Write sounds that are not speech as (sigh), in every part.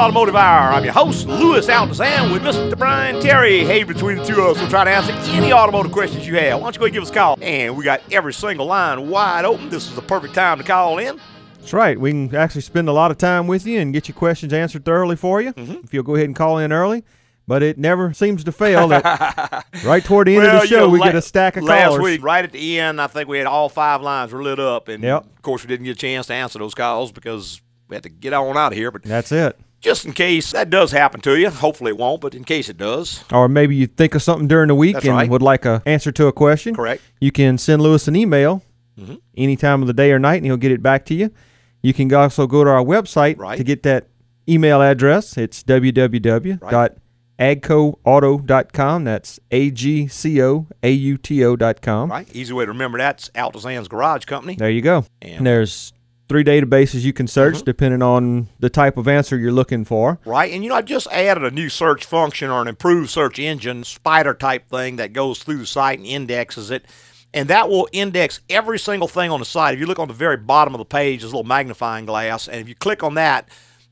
Automotive Hour. I'm your host, Louis Altazan, with Mr. Brian Terry. Hey, between the two of us, we'll try to answer any automotive questions you have. Why don't you go ahead and give us a call? And we got every single line wide open. This is the perfect time to call in. That's right. We can actually spend a lot of time with you and get your questions answered thoroughly for you Mm-hmm. if you'll go ahead and call in early. But it never seems to fail that (laughs) right toward the end Well, of the you show know, we la- get a stack of last callers. week, right at the end, I think we had all five lines were lit up, and Yep. of course we didn't get a chance to answer those calls because we had to get on out of here. But That's it. Just in case that does happen to you, hopefully it won't, but in case it does, Or maybe you think of something during the week That's and right. would like a answer to a question. correct? You can send Louis an email Mm-hmm. any time of the day or night, and he'll get it back to you. You can also go to our website Right. to get that email address. It's www.agcoauto.com. That's A G C O A U T O.com. Right? Easy way to remember that's Altazan's Garage Company. There you go. And- And there's three databases you can search Mm-hmm. depending on the type of answer you're looking for. Right, and you know, I just added a new search function or an improved search engine, spider type thing that goes through the site and indexes it. And that will index every single thing on the site. If you look on the very bottom of the page, there's a little magnifying glass, and if you click on that,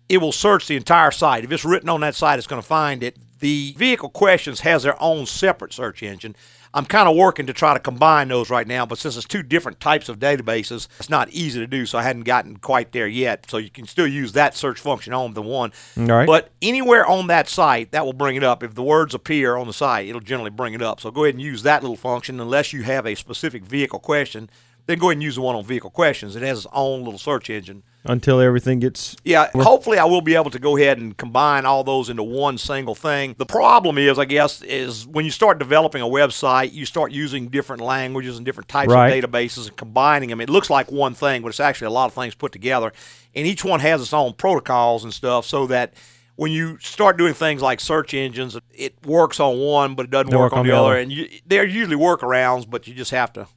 it will search the entire site. If it's written on that site, it's going to find it. The vehicle questions has their own separate search engine. I'm kind of working to try to combine those right now, but since it's two different types of databases, it's not easy to do, so I hadn't gotten quite there yet. So you can still use that search function on the one. All right. But anywhere on that site, that will bring it up. If the words appear on the site, it'll generally bring it up. So go ahead and use that little function unless you have a specific vehicle question. Then go ahead and use the one on vehicle questions. It has its own little search engine. until everything gets. Yeah, hopefully I will be able to go ahead and combine all those into one single thing. The problem is, I guess, is when you start developing a website, you start using different languages and different types Right. of databases and combining them. It looks like one thing, but it's actually a lot of things put together. And each one has its own protocols and stuff so that when you start doing things like search engines, it works on one, but it doesn't work, on the other. And you, they're usually workarounds, but you just have to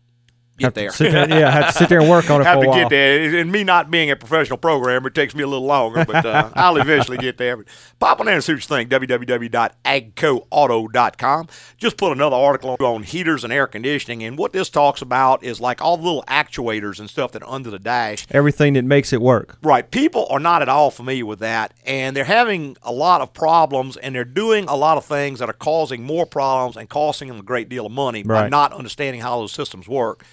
get there. there- yeah, have to sit there and work on it (laughs) have for a to get there. And me not being a professional programmer, it takes me a little longer, but uh, (laughs) I'll eventually get there. But pop on there and see what you think. www.agcoauto.com. Just put another article on heaters and air conditioning. And what this talks about is like all the little actuators and stuff that are under the dash. Everything that makes it work. Right. People are not at all familiar with that, and they're having a lot of problems, and they're doing a lot of things that are causing more problems and costing them a great deal of money by not understanding how those systems work.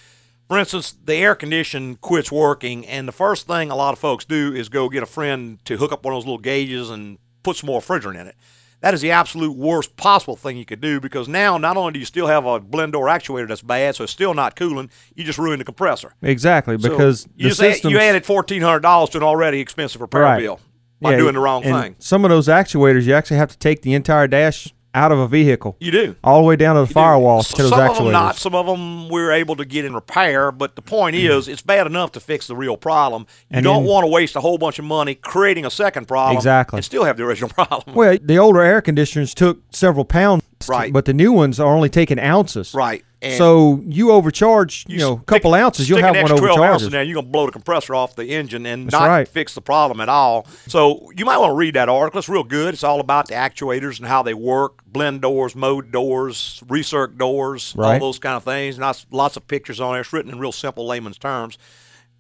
For instance, the air condition quits working, and the first thing a lot of folks do is go get a friend to hook up one of those little gauges and put some more refrigerant in it. That is the absolute worst possible thing you could do because now not only do you still have a blend door actuator that's bad, so it's still not cooling, you just ruined the compressor. Exactly, So because you the just add- you added fourteen hundred dollars to an already expensive repair Right. bill by doing the wrong and thing. Some of those actuators, you actually have to take the entire dash out of a vehicle, You do. all the way down to the firewall S- to those some actuators. of them not. Some of them we're able to get in repair. But the point mm-hmm. is, it's bad enough to fix the real problem. You And don't then- want to waste a whole bunch of money creating a second problem. Exactly. And still have the original (laughs) problem. Well, the older air conditioners took several pounds, Right. But the new ones are only taking ounces, Right. And so you overcharge, you, know, a couple ounces, you'll have one extra 12 ounces in there, you're going to blow the compressor off the engine and That's not right. fix the problem at all. So you might want to read that article. It's real good. It's all about the actuators and how they work, blend doors, mode doors, recirc doors, all those kind of things. Lots, lots of pictures on there. It's written in real simple layman's terms.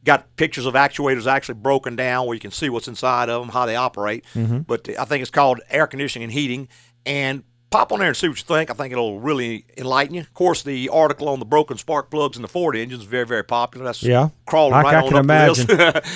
Got pictures of actuators actually broken down where you can see what's inside of them, how they operate. Mm-hmm. But I think it's called air conditioning and heating. And pop on there and see what you think. I think it'll really enlighten you. Of course, the article on the broken spark plugs in the Ford engine is very, very popular. That's Yeah. crawling I- right I on can up imagine.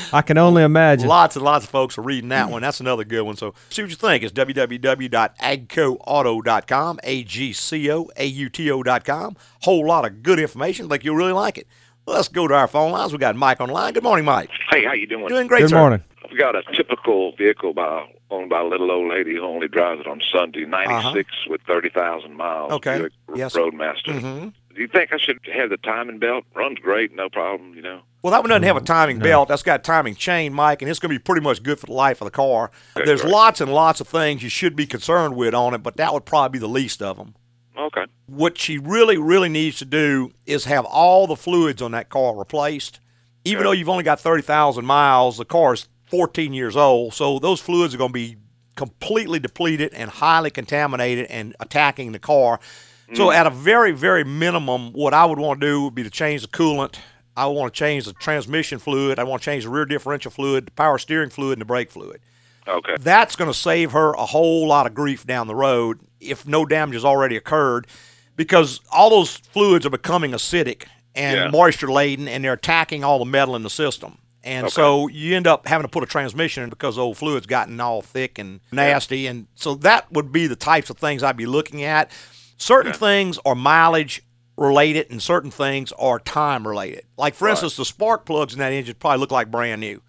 (laughs) I can only imagine. lots and lots of folks are reading that one. That's another good one. So see what you think. It's www.agcoauto.com, A-G-C-O-A-U-T-O.com. Whole lot of good information. Think you'll really like it. Let's go to our phone lines. We got Mike on the line. Good morning, Mike. Hey, how you doing? Doing great, Good sir. morning. We got a typical vehicle by, owned by a little old lady who only drives it on Sunday, 96 with 30,000 miles. Uh-huh. Okay. Buick Yes. Roadmaster. hmm Do you think I should have the timing belt? Runs great, no problem, you know. Well, that one doesn't have a timing belt. That's got a timing chain, Mike, and it's going to be pretty much good for the life of the car. Okay, There's great. lots and lots of things you should be concerned with on it, but that would probably be the least of them. Okay. what she really, really needs to do is have all the fluids on that car replaced. Even though you've only got 30,000 miles, the car is 14 years old. So those fluids are going to be completely depleted and highly contaminated and attacking the car. So, mm. at a very, very minimum, what I would want to do would be to change the coolant. I want to change the transmission fluid. I want to change the rear differential fluid, the power steering fluid, and the brake fluid. Okay. That's going to save her a whole lot of grief down the road if no damage has already occurred because all those fluids are becoming acidic and Yeah. moisture laden and they're attacking all the metal in the system. And so you end up having to put a transmission in because the old fluid's gotten all thick and nasty. And so that would be the types of things I'd be looking at. Certain things are mileage related and certain things are time related. Like, for instance, the spark plugs in that engine probably look like brand new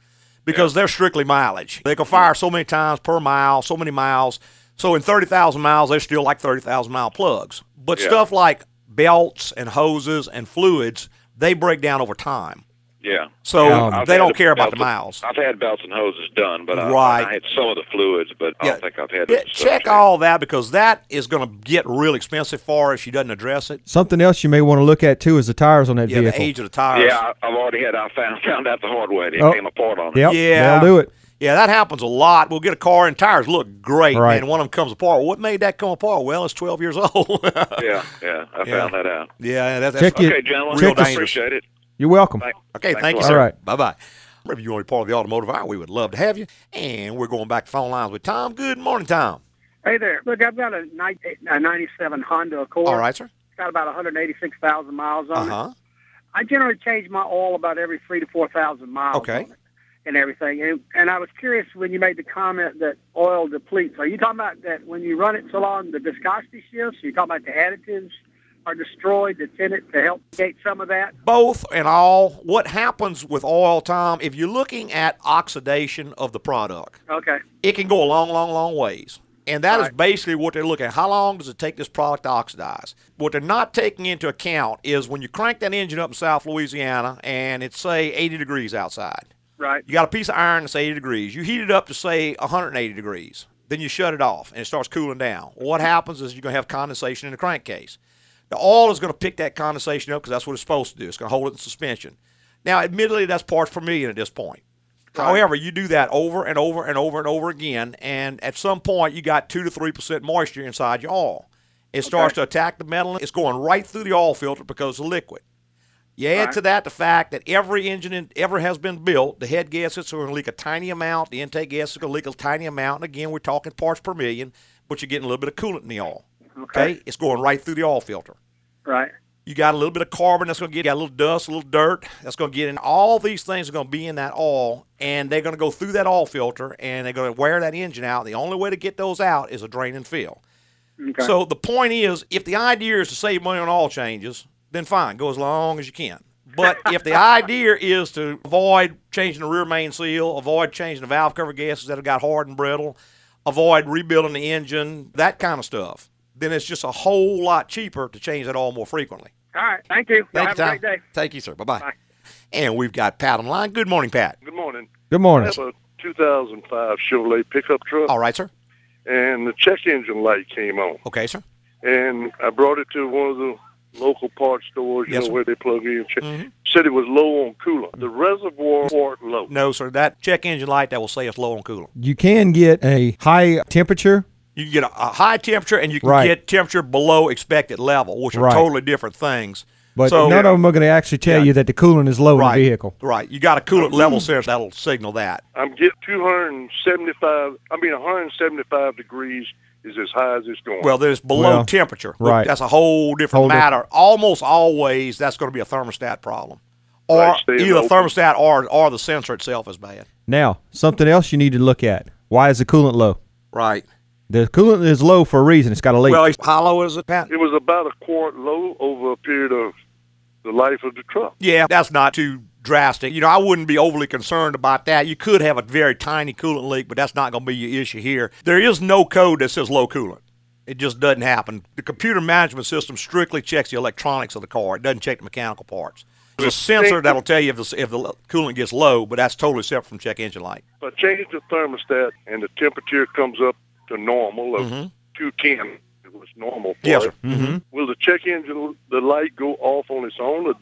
because they're strictly mileage. They can fire mm-hmm. so many times per mile, so many miles. So in 30,000 miles, they're still like 30,000 mile plugs. But Yeah. stuff like belts and hoses and fluids, they break down over time. Yeah. So Yeah, they don't care about the belts- miles. I've had belts and hoses done, but I, Right. I had some of the fluids, but I don't think I've had. Yeah, check subject. all that because that is going to get real expensive for her if she doesn't address it. Something else you may want to look at too is the tires on that Yeah, vehicle. the age of the tires. Yeah, I- I've already had. I found (laughs) found out the hard way. They Oh. came apart on it. Yep, Yeah. they'll do it. Yeah, that happens a lot. We'll get a car and tires look great, Right. and one of them comes apart. What made that come apart? Well, it's 12 years (laughs) old. Yeah, yeah. I Yeah. found that out. yeah, that, that's Check it. Okay, gentlemen. Check I appreciate it. You're welcome. Thank- Okay, thanks thank you, sir. All right. Bye bye. Remember, you want to be part of the automotive hour, we would love to have you. And we're going back to phone lines with Tom. Good morning, Tom. Hey there. Look, I've got a, ni- 97 Honda Accord. All right, sir. It's got about 186,000 miles on it. Uh huh. I generally change my oil about every three to 4,000 miles. Okay. And everything. And, and I was curious when you made the comment that oil depletes. Are you talking about that when you run it so long, the viscosity shifts? Are you talking about the additives are destroyed tend it to help gate some of that? Both and all. What happens with oil, Tom, if you're looking at oxidation of the product, Okay. it can go a long, long, long ways. And that is Right. basically what they're looking at. How long does it take this product to oxidize? What they're not taking into account is when you crank that engine up in South Louisiana and it's, say, 80 degrees outside. Right. You got a piece of iron that's 80 degrees. You heat it up to say 180 degrees. Then you shut it off and it starts cooling down. What happens is you're going to have condensation in the crankcase. The oil is going to pick that condensation up because that's what it's supposed to do. It's going to hold it in suspension. Now, admittedly, that's parts per million at this point. However, you do that over and over and over and over again, and at some point, you got two to three percent moisture inside your oil. It starts to attack the metal. It's going right through the oil filter because of the liquid. You add Right. to that the fact that every engine in, ever has been built, the head gaskets are going to leak a tiny amount, the intake gaskets are going to leak a tiny amount. And again, we're talking parts per million, but you're getting a little bit of coolant in the oil. Okay. Okay, it's going right through the oil filter. Right. You got a little bit of carbon that's going to get, you got a little dust, a little dirt that's going to get in. All these things are going to be in that oil, and they're going to go through that oil filter, and they're going to wear that engine out. The only way to get those out is a drain and fill. Okay. So the point is, if the idea is to save money on oil changes, then fine, go as long as you can. But if the idea is to avoid changing the rear main seal, avoid changing the valve cover gaskets that have got hard and brittle, avoid rebuilding the engine, that kind of stuff, then it's just a whole lot cheaper to change that all more frequently. All right. Thank you. Thank Have you, a great day. Thank you, sir. Bye-bye. Bye. And we've got Pat on the line. Good morning, Pat. Good morning. Good morning. I morning. have a 2005 Chevrolet pickup truck, All right, sir. and the check engine light came on. Okay, sir. And I brought it to one of the local parts stores, you Yes, know, sir. where they plug in. Check. Mhm. Said it was low on coolant. The reservoir quart low. No, sir. That check engine light that will say it's low on coolant. You can get a high temperature. You can get a, a high temperature and you can Right. get temperature below expected level, which are Right. totally different things. But so, none of them are going to actually tell Yeah. you that the coolant is low right, in the vehicle. Right. You got a coolant level sensor that'll signal that. I'm getting 275. I mean, 175 degrees is as high as it's going. Well, there's below Well, temperature. Right. That's a whole different Whole different- matter. Almost always, that's going to be a thermostat problem. Or Right, either the the open. thermostat or, or the sensor itself is bad. Now, something else you need to look at. Why is the coolant low? Right. The coolant is low for a reason. It's got a leak. Well, how low is it, Pat? it was about a quart low over a period of the life of the truck. Yeah, that's not too drastic. You know, I wouldn't be overly concerned about that. You could have a very tiny coolant leak, but that's not going to be your issue here. There is no code that says low coolant. It just doesn't happen. The computer management system strictly checks the electronics of the car. It doesn't check the mechanical parts. There's a sensor that'll tell you if the, if the coolant gets low, but that's totally separate from check engine light. If I change the thermostat and the temperature comes up to normal of 210, it was normal for Yes, sir. Mm-hmm. Will the check engine, the light go off on its own?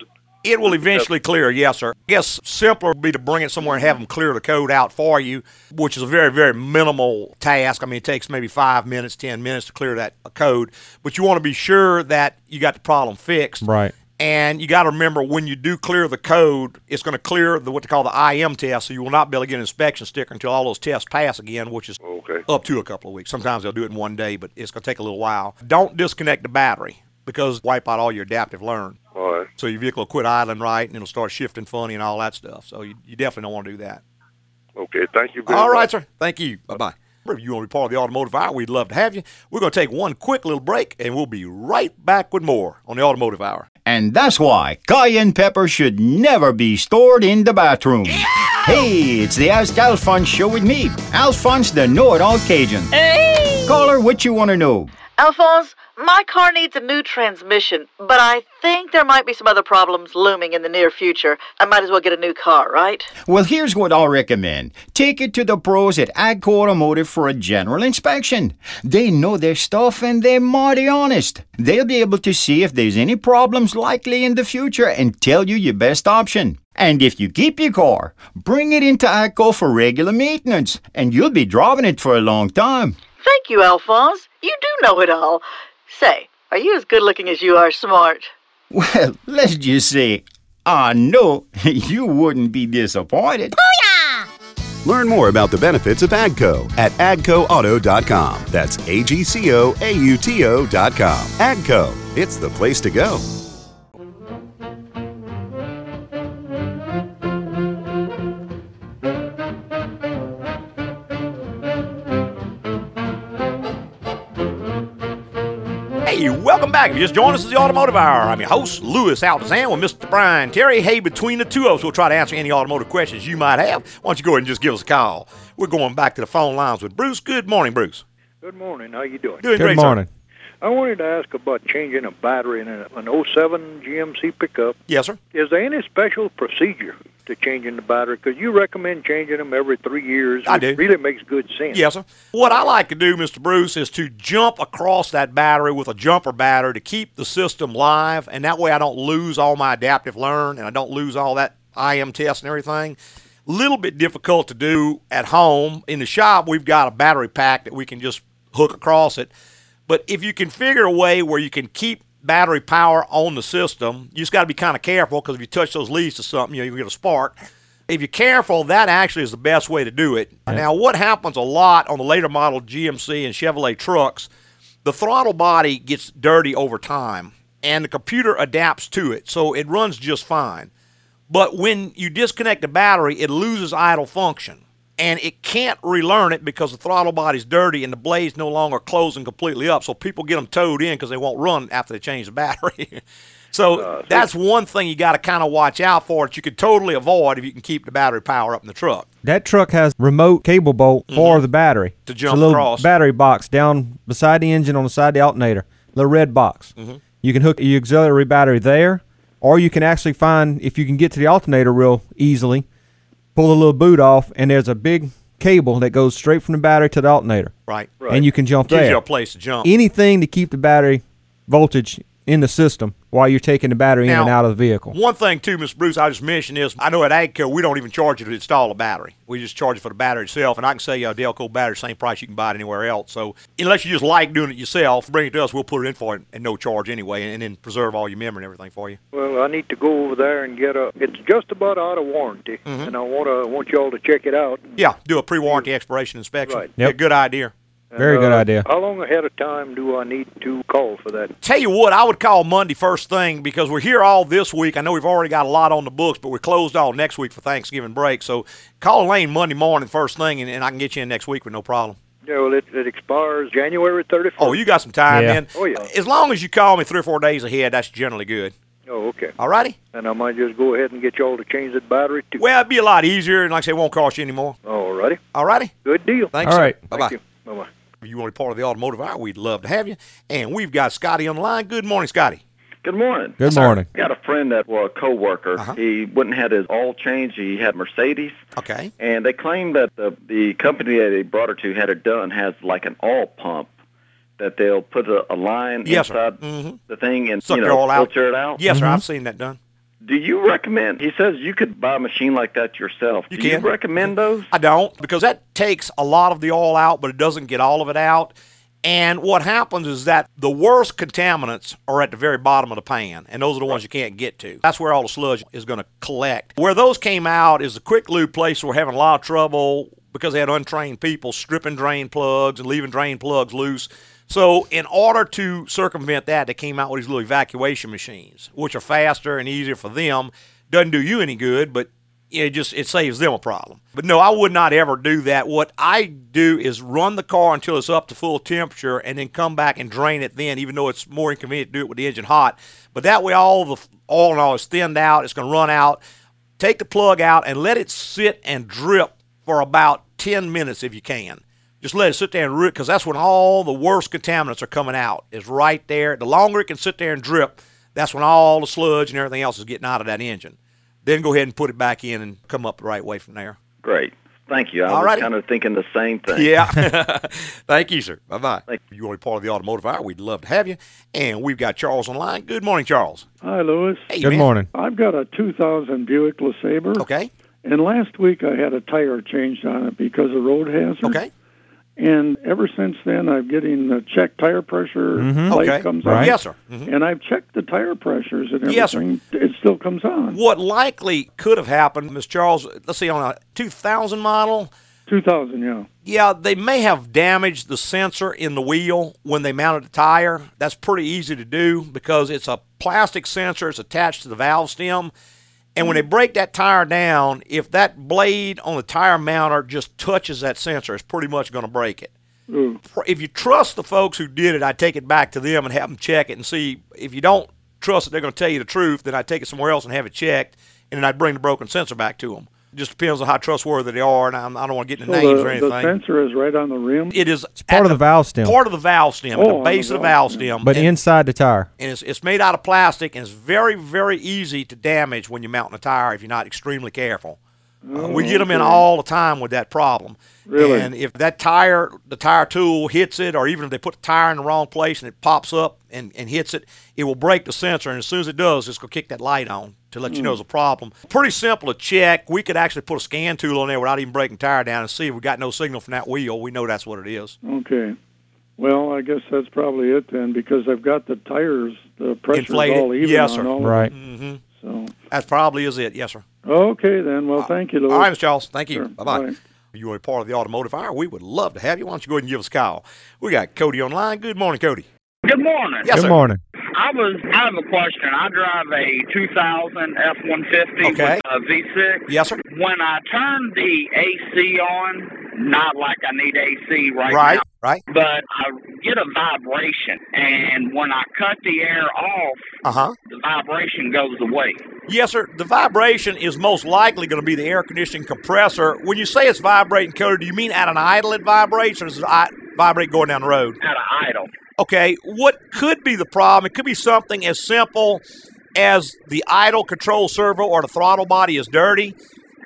It will eventually clear, yes, sir. I guess simpler would be to bring it somewhere and have them clear the code out for you, which is a very, very minimal task. I mean, it takes maybe five minutes, ten minutes to clear that code, but you want to be sure that you got the problem fixed. Right. And you got to remember when you do clear the code, it's going to clear the what they call the IM test, so you will not be able to get an inspection sticker until all those tests pass again, which is Okay. up to a couple of weeks. Sometimes they'll do it in one day, but it's going to take a little while. Don't disconnect the battery because wipe out all your adaptive learn. All right. So your vehicle will quit idling right, and it'll start shifting funny and all that stuff. So you, you definitely don't want to do that. Okay. Thank you very All right, much. sir. Thank you. Bye bye. If you want to be part of the automotive hour, we'd love to have you. We're going to take one quick little break, and we'll be right back with more on the automotive hour. And that's why cayenne pepper should never be stored in the bathroom. Hey, it's the Ask Alphonse show with me, Alphonse the know-it-all Cajun. Hey! Caller, what you want to know? Alphonse, my car needs a new transmission, but I think there might be some other problems looming in the near future. I might as well get a new car, right? Well, here's what I'll recommend. Take it to the pros at Agco Automotive for a general inspection. They know their stuff and they're mighty honest. They'll be able to see if there's any problems likely in the future and tell you your best option. And if you keep your car, bring it into Agco for regular maintenance, and you'll be driving it for a long time. Thank you, Alphonse. You do know it all. Say, are you as good looking as you are smart? Well, let's just say, I know (laughs) you wouldn't be disappointed. Learn more about the benefits of AGCO at agcoauto.com. That's A G C O A U T O.com. AGCO, it's the place to go. Back. If you just joined us, as the Automotive Hour. I'm your host, Louis Altazan, with Mr. Brian Terry. Hey, between the two of us, we'll try to answer any automotive questions you might have. Why don't you go ahead and just give us a call? We're going back to the phone lines with Bruce. Good morning, Bruce. Good morning. How you doing? Doing Good great, sir. I wanted to ask about changing a battery in an 07 GMC pickup. Yes, sir. Is there any special procedure to changing the battery? Because you recommend changing them every three years. I do. really makes good sense. Yes, sir. What I like to do, Mr. Bruce, is to jump across that battery with a jumper battery to keep the system live, and that way I don't lose all my adaptive learn and I don't lose all that IM test and everything. Little bit difficult to do at home. In the shop, we've got a battery pack that we can just hook across it. But if you can figure a way where you can keep battery power on the system, you just got to be kind of careful because if you touch those leads to something, you know, you get a spark. If you're careful, that actually is the best way to do it. Now, what happens a lot on the later model GMC and Chevrolet trucks, the throttle body gets dirty over time, and the computer adapts to it, so it runs just fine. But when you disconnect the battery, it loses idle function. And it can't relearn it because the throttle body's dirty and the blade's no longer closing completely up. So people get them towed in because they won't run after they change the battery. (laughs) so that's one thing you got to kind of watch out for that you could totally avoid if you can keep the battery power up in the truck. That truck has remote cable bolt for the battery. Mm-hmm. To It's jump a little across. battery box down beside the engine on the side of the alternator. Little red box. Mm-hmm. You can hook your auxiliary battery there, or you can actually find if you can get to the alternator real easily, pull the little boot off, and there's a big cable that goes straight from the battery to the alternator, Right. Right. And you can jump Gives there. you a place to jump. Anything to keep the battery voltage in the system while you're taking the battery in and out of the vehicle. One thing too, Mr. Bruce, I just mentioned is I know at Agco we don't even charge you to install a battery. We just charge you for the battery itself, and I can sell you a Delco battery same price you can buy it anywhere else. So unless you just like doing it yourself, bring it to us. We'll put it in for it at no charge anyway, and then preserve all your memory and everything for you. Well, I need to go over there and get a. It's just about out of warranty, Mm-hmm. and I want to want y'all to check it out. Yeah, do a pre-warranty expiration inspection. Right. Yeah, good idea. Very good Uh, idea. How long ahead of time do I need to call for that? Tell you what, I would call Monday first thing because we're here all this week. I know we've already got a lot on the books, but we're closed all next week for Thanksgiving break. So call Lane Monday morning first thing, and, and I can get you in next week with no problem. Yeah, well, it, it expires January 31st. Oh, you got some time, Yeah. man. Oh, yeah. As long as you call me three or four days ahead, that's generally good. Oh, okay. All righty? And I might just go ahead and get y'all to change that battery too. Well, it'd be a lot easier, and like I say, it won't cost you any more. All righty. All righty? Good deal. Thanks. All sir. Bye-bye. Thank you. Bye-bye. If you want to be part of the automotive hour, we'd love to have you. And we've got Scotty on the line. Good morning, Scotty. Good morning. Good morning. I got a friend that was a coworker. Uh-huh. He wouldn't have his oil changed. He had Mercedes, Okay. and they claimed that the the company that he brought her to had it done has like an oil pump that they'll put a, a line Yes, sir. inside Mhm. the thing and Suck you know oil out. filter it out. Yes, sir. Mhm. I've seen that done. Do you recommend? He says you could buy a machine like that yourself. You Do can. you recommend those? I don't because that takes a lot of the oil out, but it doesn't get all of it out. And what happens is that the worst contaminants are at the very bottom of the pan, and those are the ones you can't get to. That's where all the sludge is going to collect. Where those came out is the quick lube place. We're having a lot of trouble because they had untrained people stripping drain plugs and leaving drain plugs loose. So, in order to circumvent that, they came out with these little evacuation machines, which are faster and easier for them. Doesn't do you any good, but it just it saves them a problem. But no, I would not ever do that. What I do is run the car until it's up to full temperature and then come back and drain it then, even though it's more inconvenient to do it with the engine hot. But that way all the oil and all is thinned out, it's gonna run out. Take the plug out and let it sit and drip for about 10 minutes if you can. Just let it sit there and drip because that's when all the worst contaminants are coming out. Is right there. The longer it can sit there and drip, that's when all the sludge and everything else is getting out of that engine. Then go ahead and put it back in and come up the right way from there. Great. Thank you. I All was righty. kind of thinking the same thing. Yeah. (laughs) (laughs) Thank you, sir. Bye bye. Thank you want to be part of the automotive hour? We'd love to have you. And we've got Charles online. Good morning, Charles. Hi, Louis. Hey, Good man. morning. I've got a 2000 Buick LeSabre. Okay. And last week I had a tire changed on it because of road hazard. Okay. And ever since then, I'm getting the check tire pressure Mhm. light Okay. comes Right. on. Yes, sir. Mhm. And I've checked the tire pressures and Yes, sir. It still comes on. What likely could have happened, Miss Charles? Let's see, on a 2000 model, 2000, yeah. Yeah, they may have damaged the sensor in the wheel when they mounted the tire. That's pretty easy to do because it's a plastic sensor. It's attached to the valve stem. And when they mm-hmm. break that tire down, if that blade on the tire mounter just touches that sensor, it's pretty much going to break it. Mm. Ooh. If you trust the folks who did it, I'd take it back to them and have them check it and see. If you don't trust that they're going to tell you the truth, then I'd take it somewhere else and have it checked, and then I'd bring the broken sensor back to them. Just depends on how trustworthy they are, and I'm, I don't want to get into So names the, or anything. the sensor is right on the rim. It is Part of the valve stem, part of the valve stem, at Oh, the base the of the valve valve stem. but and, inside the tire. and it's, it's made out of plastic, and it's very, very easy to damage when you're mounting a tire if you're not extremely careful. Uh, we get them in all the time with that problem. Really? And if that tire, the tire tool hits it, or even if they put the tire in the wrong place and it pops up and, and hits it, it will break the sensor. And as soon as it does, it's going to kick that light on to let you know there's a problem. Pretty simple to check. We could actually put a scan tool on there without even breaking the tire down and see if we got no signal from that wheel. We know that's what it is. Okay. Well, I guess that's probably it then, because I've got the tires, the pressure's Inflated. all even Yes, on sir. all of Right. Mm-hmm. So, That probably is it. Yes, sir. okay then. Well, thank you, Louis. All right, Mr. Charles. Thank you. Sure. Bye bye. Bye. You want to part of the automotive hour? We would love to have you. Why don't you go ahead and give us a call? We got Cody online. Good morning, Cody. Good morning. Yes, Good sir. morning. I was I have a question. I drive a 2000 F150 Okay. with a V6. Yes, sir. When I turn the AC on, not like I need AC right, Right, now, right. but I get a vibration, and when I cut the air off, Uh huh. the vibration goes away. Yes, sir. The vibration is most likely going to be the air conditioning compressor. When you say it's vibrating, Cody, do you mean at an idle it vibrates, or does it vibrate going down the road? At an idle. Okay, what could be the problem? It could be something as simple as the idle control servo or the throttle body is dirty.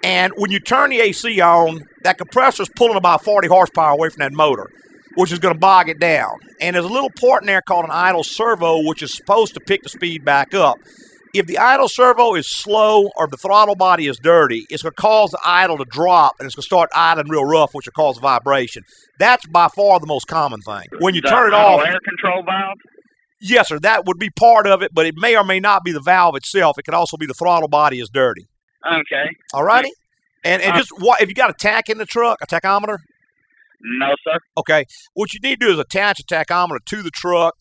And when you turn the AC on, that compressor is pulling about 40 horsepower away from that motor, which is going to bog it down. And there's a little port in there called an idle servo, which is supposed to pick the speed back up. If the idle servo is slow or the throttle body is dirty, it's going to cause the idle to drop and it's going to start idling real rough, which will cause vibration. That's by far the most common thing. When you The turn it off, air control valve. Yes, sir. That would be part of it, but it may or may not be the valve itself. It could also be the throttle body is dirty. Okay. All righty? And, and Uh, just what if you got a tack in the truck, a tachometer? No, sir. Okay. What you need to do is attach a tachometer to the truck,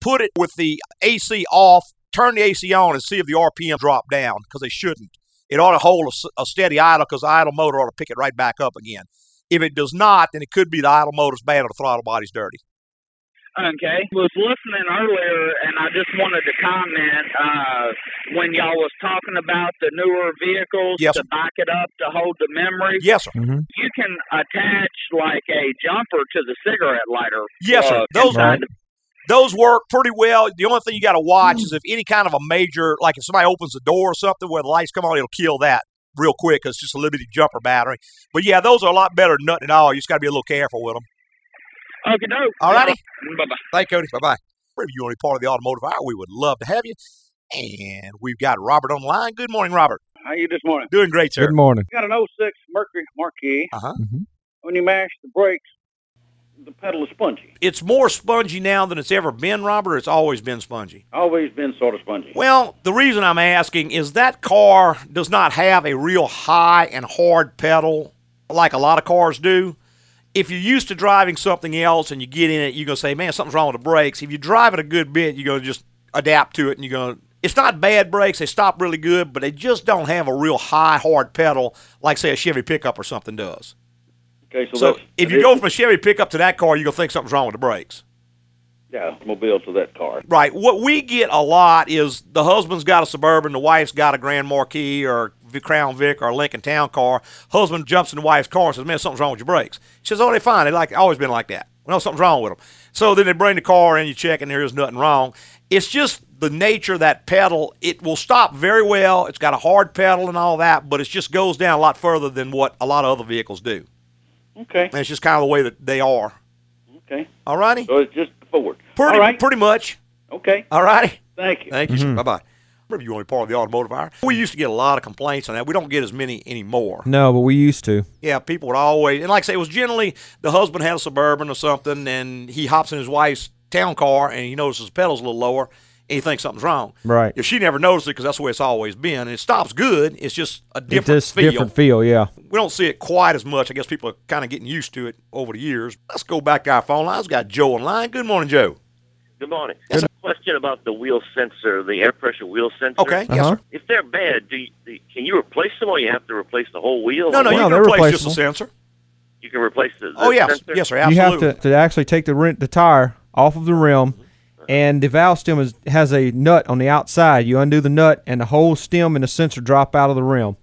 put it with the AC off, turn the AC on, and see if the RPM drop down because they shouldn't. It ought to hold a steady idle because the idle motor ought to pick it right back up again. If it does not, then it could be the idle motor's bad or the throttle body's dirty. Okay. Was listening earlier, and I just wanted to comment uh, when y'all was talking about the newer vehicles Yes, to sir. back it up to hold the memory. Yes, sir. You can attach like a jumper to the cigarette lighter. Yes, sir. Those inside the- those work pretty well. The only thing you got to watch is if any kind of a major, like if somebody opens the door or something where the lights come on, it'll kill that real quick because it's just a limited jumper battery. But yeah, those are a lot better than nothing at all. You just got to be a little careful with them. Okay, doke. All righty. Bye bye. Thank you, Cody. Bye bye. If you want to be part of the automotive hour, we would love to have you. And we've got Robert on the line. Good morning, Robert. How are you this morning? Doing great, sir. Good morning. Got an 06 Mercury Marquis. Uh huh. Mhm. When you mash the brakes, the pedal is spongy. It's more spongy now than it's ever been, Robert. Or it's always been spongy. Always been sort of spongy. Well, the reason I'm asking is that car does not have a real high and hard pedal like a lot of cars do. If you're used to driving something else and you get in it, you're going to say, man, something's wrong with the brakes. If you drive it a good bit, you're going to just adapt to it and you're going to. It's not bad brakes. They stop really good, but they just don't have a real high, hard pedal like, say, a Chevy pickup or something does. Okay, so, So if you go from a Chevy pickup to that car, you're going to think something's wrong with the brakes. yeah, mobile to that car. Right. What we get a lot is the husband's got a Suburban, the wife's got a Grand Marquis or Crown Vic or Lincoln Town car. Husband jumps in the wife's car and says, man, something's wrong with your brakes. She says, oh, they're fine. They like always been like that. Well, something's wrong with them. So then they bring the car in, you check, and there is nothing wrong. It's just the nature of that pedal. It will stop very well. It's got a hard pedal and all that, but it just goes down a lot further than what a lot of other vehicles do. Okay. And it's just kind of the way that they are. Okay. All righty? So it's just forward. Pretty, All right. pretty much. Okay. All righty? Thank you. Thank you, sir. Bye bye. Remember, you want to be part of the automotive hour? We used to get a lot of complaints on that. We don't get as many anymore. No, but we used to. Yeah, people would always, and like I say, it was generally the husband had a suburban or something, and he hops in his wife's town car, and he notices the pedal's a little lower, and he thinks something's wrong. Right. If she never noticed it, because that's the way it's always been, and it stops good. It's just a It's different just feel. different feel, yeah. We don't see it quite as much. I guess people are kind of getting used to it over the years. Let's go back to our phone lines. Got Joe on line. Good morning, Joe. Good morning. Yes, a question about the wheel sensor, the air pressure wheel sensor. Okay, yes, uh-huh. sir. If they're bad, do you, do- can you replace them, or you have to replace the whole wheel? No, no, you No, can replace just the sensor. You can replace the. the Oh, yes. sensor? Yes, sir. Absolutely. You have to, to actually take the rim, the tire off of the rim, mm-hmm. And the valve stem is, has a nut on the outside. You undo the nut, and the whole stem and the sensor drop out of the rim.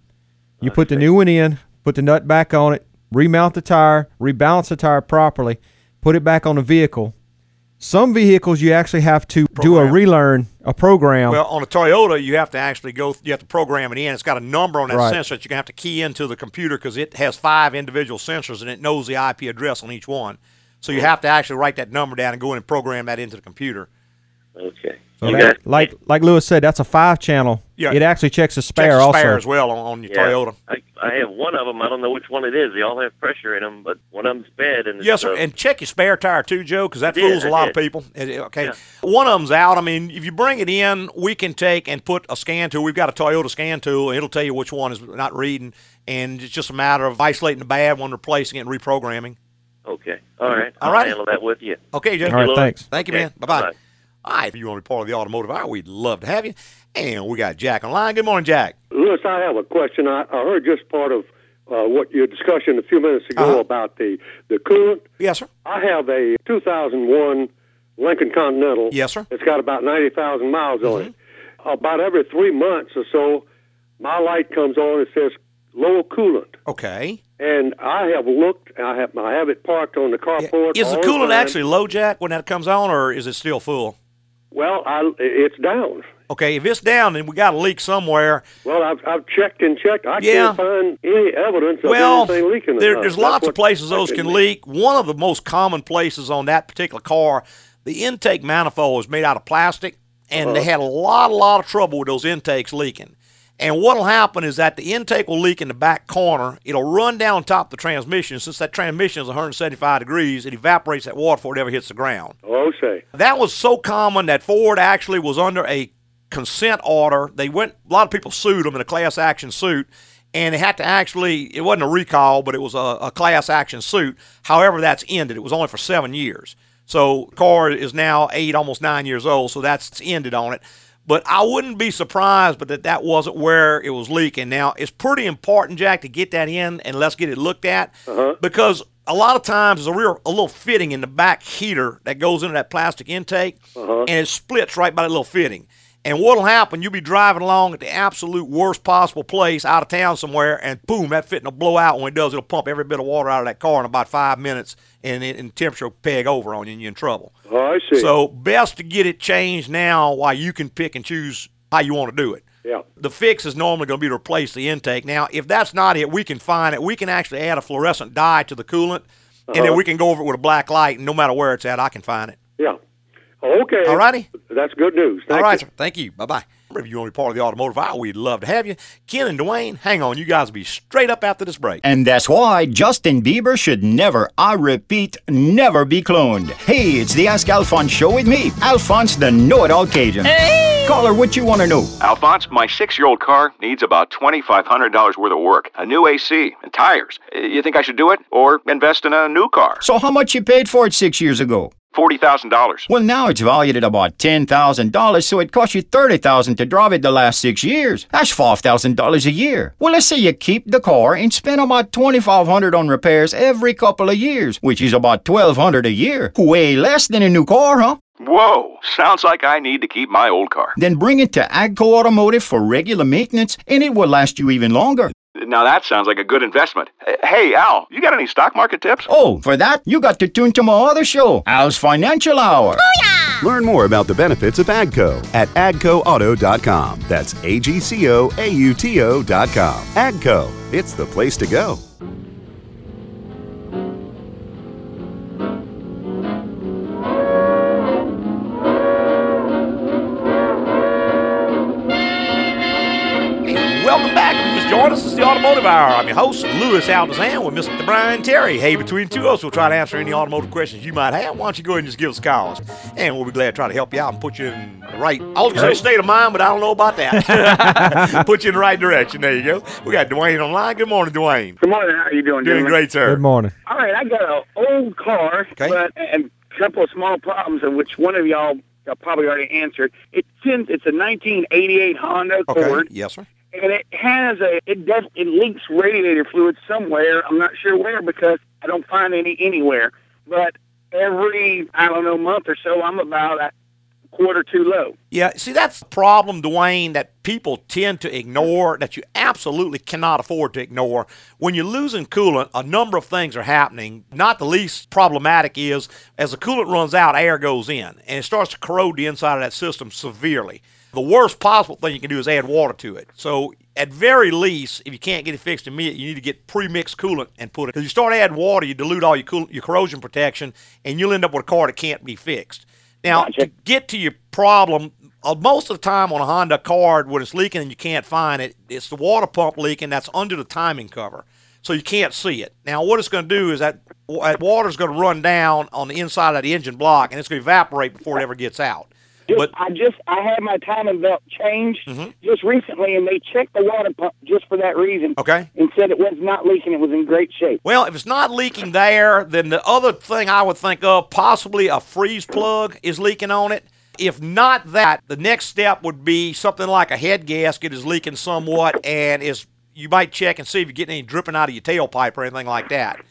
You put the new one in, put the nut back on it, remount the tire, rebalance the tire properly, put it back on the vehicle. Some vehicles you actually have to do a relearn, a program. Well, on a Toyota, you have to actually go. You have to program it in. It's got a number on that Right. sensor that you're gonna have to key into the computer because it has five individual sensors and it knows the IP address on each one. So you have to actually write that number down and go in and program that into the computer. Okay. So You that- like like Louis said, that's a five channel. Yeah. It actually checks the spare Checks the also. spare as well on, on your Yeah. Toyota. I, I have one of them. I don't know which one it is. They all have pressure in them, but one of them's bad. And Yes, sir. uh, And check your spare tire too, Joe, because that did, fools a I lot of people. It- it- Okay, Yeah. one of them's out. I mean, if you bring it in, we can take and put a scan tool. We've got a Toyota scan tool, and it'll tell you which one is not reading. And it's just a matter of isolating the bad one, replacing it, and reprogramming. Okay. All right. All I'll right. handle that with you. Okay, Joe. All right, Louis. thanks. Thank you, Okay, man. Bye bye. bye-bye. All right, if you want to be part of the automotive hour, we'd love to have you. And we got Jack on line. Good morning, Jack. Louis, I have a question. I, I heard just part of uh, what your discussion a few minutes ago Uh-huh. about the, the coolant. Yes, sir. I have a 2001 Lincoln Continental. Yes, sir. It's got about 90,000 miles on it. About every three months or so, my light comes on. It says low coolant. Okay. And I have looked. I have I have it parked on the carport. Is the coolant actually low, Jack, when that comes on, or is it still full? Well, I, it's down. Okay, if it's down, then we got a leak somewhere. Well, I've, I've checked and checked. I Yeah. can't find any evidence of Well, anything leaking. there, there's That's lots of places those can me. leak. One of the most common places on that particular car, the intake manifold is made out of plastic, and they Uh-huh. had a lot, a lot of trouble with those intakes leaking. And what'll happen is that the intake will leak in the back corner. It'll run down top the transmission. Since that transmission is 175 degrees, it evaporates that water before it ever hits the ground. Oh, say. That was so common that Ford actually was under a consent order. They went. A lot of people sued them in a class action suit, and they had to actually. It wasn't a recall, but it was a, a class action suit. However, that's ended. It was only for seven years. So car is now eight, almost nine years old. So that's ended on it. But I wouldn't be surprised, but that that wasn't where it was leaking. Now it's pretty important, Jack, to get that in and let's get it looked at uh-huh. because a lot of times there's a real a little fitting in the back heater that goes into that plastic intake, uh-huh. and it splits right by that little fitting. And what'll happen? You'll be driving along at the absolute worst possible place out of town somewhere, and boom, that fitting will blow out. When it does, it'll pump every bit of water out of that car in about five minutes, and, and temperature will peg over on you, and you're in trouble. Oh, I see. So best to get it changed now while you can pick and choose how you want to do it. Yeah. The fix is normally going to be to replace the intake. Now, if that's not it, we can find it. We can actually add a fluorescent dye to the coolant, and then Uh-huh. we can go over it with a black light, and no matter where it's at, I can find it. Yeah. Okay. All righty. That's good news. Thank All right, you. sir. Thank you. Bye bye. If you want to be part of the automotive hour, we'd love to have you. Ken and Dwayne, hang on. You guys will be straight up after this break. And that's why Justin Bieber should never, I repeat, never be cloned. Hey, it's the Ask Alphonse show with me, Alphonse the Know It All Cajun. Hey! Caller, what you want to know? Alphonse, my six year old car needs about $2,500 worth of work, a new AC, and tires. You think I should do it or invest in a new car? So, how much you paid for it six years ago? $40,000. Well, now it's valued at about $10,000, so it cost you $30,000 to drive it the last six years. That's $5,000 a year. Well, let's say you keep the car and spend about $2,500 on repairs every couple of years, which is about $1,200 a year. Way less than a new car, huh? Whoa, sounds like I need to keep my old car. Then bring it to Agco Automotive for regular maintenance, and it will last you even longer. Now that sounds like a good investment. Hey, Al, you got any stock market tips? Oh, for that, you got to tune to my other show, Al's Financial Hour. Learn more about the benefits of AGCO at agcoauto.com. That's A G C O A U T O.com. AGCO, it's the place to go. Automotive Hour. I'm your host, Louis Altazan, with Mr. Brian Terry. Hey, between the two of us, we'll try to answer any automotive questions you might have. Why don't you go ahead and just give us a call? And we'll be glad to try to help you out and put you in the right, I was going to say state of mind, but I don't know about that. (laughs) put you in the right direction. There you go. We got Dwayne online. Good morning, Dwayne. Good morning. How are you doing? Doing gentlemen? great, sir. Good morning. All right, I got an old car, but and a couple of small problems, of which one of y'all y'all probably already answered. It's in, it's a 1988 Honda Accord, Yes, sir. And it has a it does it leaks radiator fluid somewhere. I'm not sure where because I don't find any anywhere. But every I don't know month or so, I'm about a quarter too low. Yeah, see, that's the problem, Dwayne, that people tend to ignore, that you absolutely cannot afford to ignore. When you're losing coolant, a number of things are happening. Not the least problematic is as the coolant runs out, air goes in, and it starts to corrode the inside of that system severely. The worst possible thing you can do is add water to it. So, at very least, if you can't get it fixed immediately, you need to get pre-mixed coolant and put it. Because you start adding water, you dilute all your coolant, your corrosion protection, and you'll end up with a car that can't be fixed. Now, to get to your problem, uh, most of the time on a Honda card, when it's leaking and you can't find it, it's the water pump leaking that's under the timing cover. So you can't see it. Now, what it's going to do is that, that water is going to run down on the inside of the engine block and it's going to evaporate before it ever gets out. Just, I just I had my timing belt changed just recently, and they checked the water pump just for that reason. Okay. And said it was not leaking; it was in great shape. Well, if it's not leaking there, then the other thing I would think of, possibly a freeze plug is leaking on it. If not that, the next step would be something like a head gasket is leaking somewhat, and is you might check and see if you're getting any dripping out of your tailpipe or anything like that.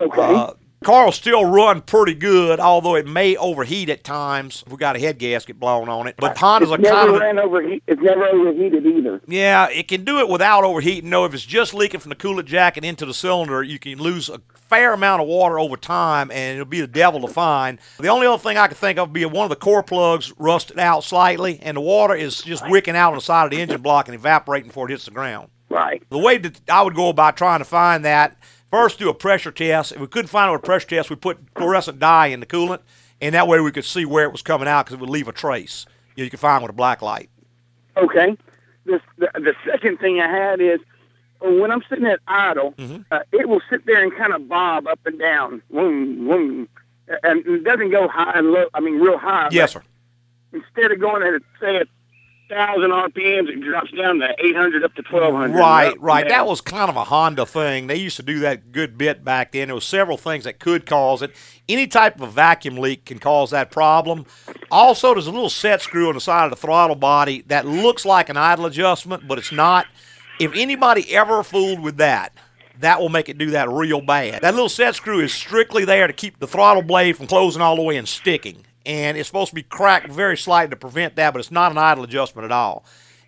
Okay. Uh, car will still run pretty good, although it may overheat at times if we got a head gasket blown on it. But Honda's it's a never kind of ran overheat. It's never overheated either. yeah, it can do it without overheating. No, if it's just leaking from the coolant jacket into the cylinder, you can lose a fair amount of water over time, and it'll be the devil to find. The only other thing I can think of would be one of the core plugs rusted out slightly, and the water is just wicking out on the side of the engine block and evaporating before it hits the ground. Right. The way that I would go about trying to find that, first do a pressure test. If we couldn't find with a pressure test, we put fluorescent dye in the coolant, and that way we could see where it was coming out because it would leave a trace. You, know, you could find with a black light. Okay. This the, the second thing I had is uh, when I'm sitting at idle, Mm-hmm. uh, it will sit there and kind of bob up and down, boom, boom, and it doesn't go high and low. I mean, real high. Yes, sir. Instead of going at say at thousand RPMs, it drops down to 800 up to 1200. Right, right. That was kind of a Honda thing. They used to do that good bit back then. There was several things that could cause it. Any type of vacuum leak can cause that problem. Also, there's a little set screw on the side of the throttle body that looks like an idle adjustment, but it's not. If anybody ever fooled with that, that will make it do that real bad. That little set screw is strictly there to keep the throttle blade from closing all the way and sticking. And it's supposed to be cracked very slightly to prevent that, but it's not an idle adjustment at all.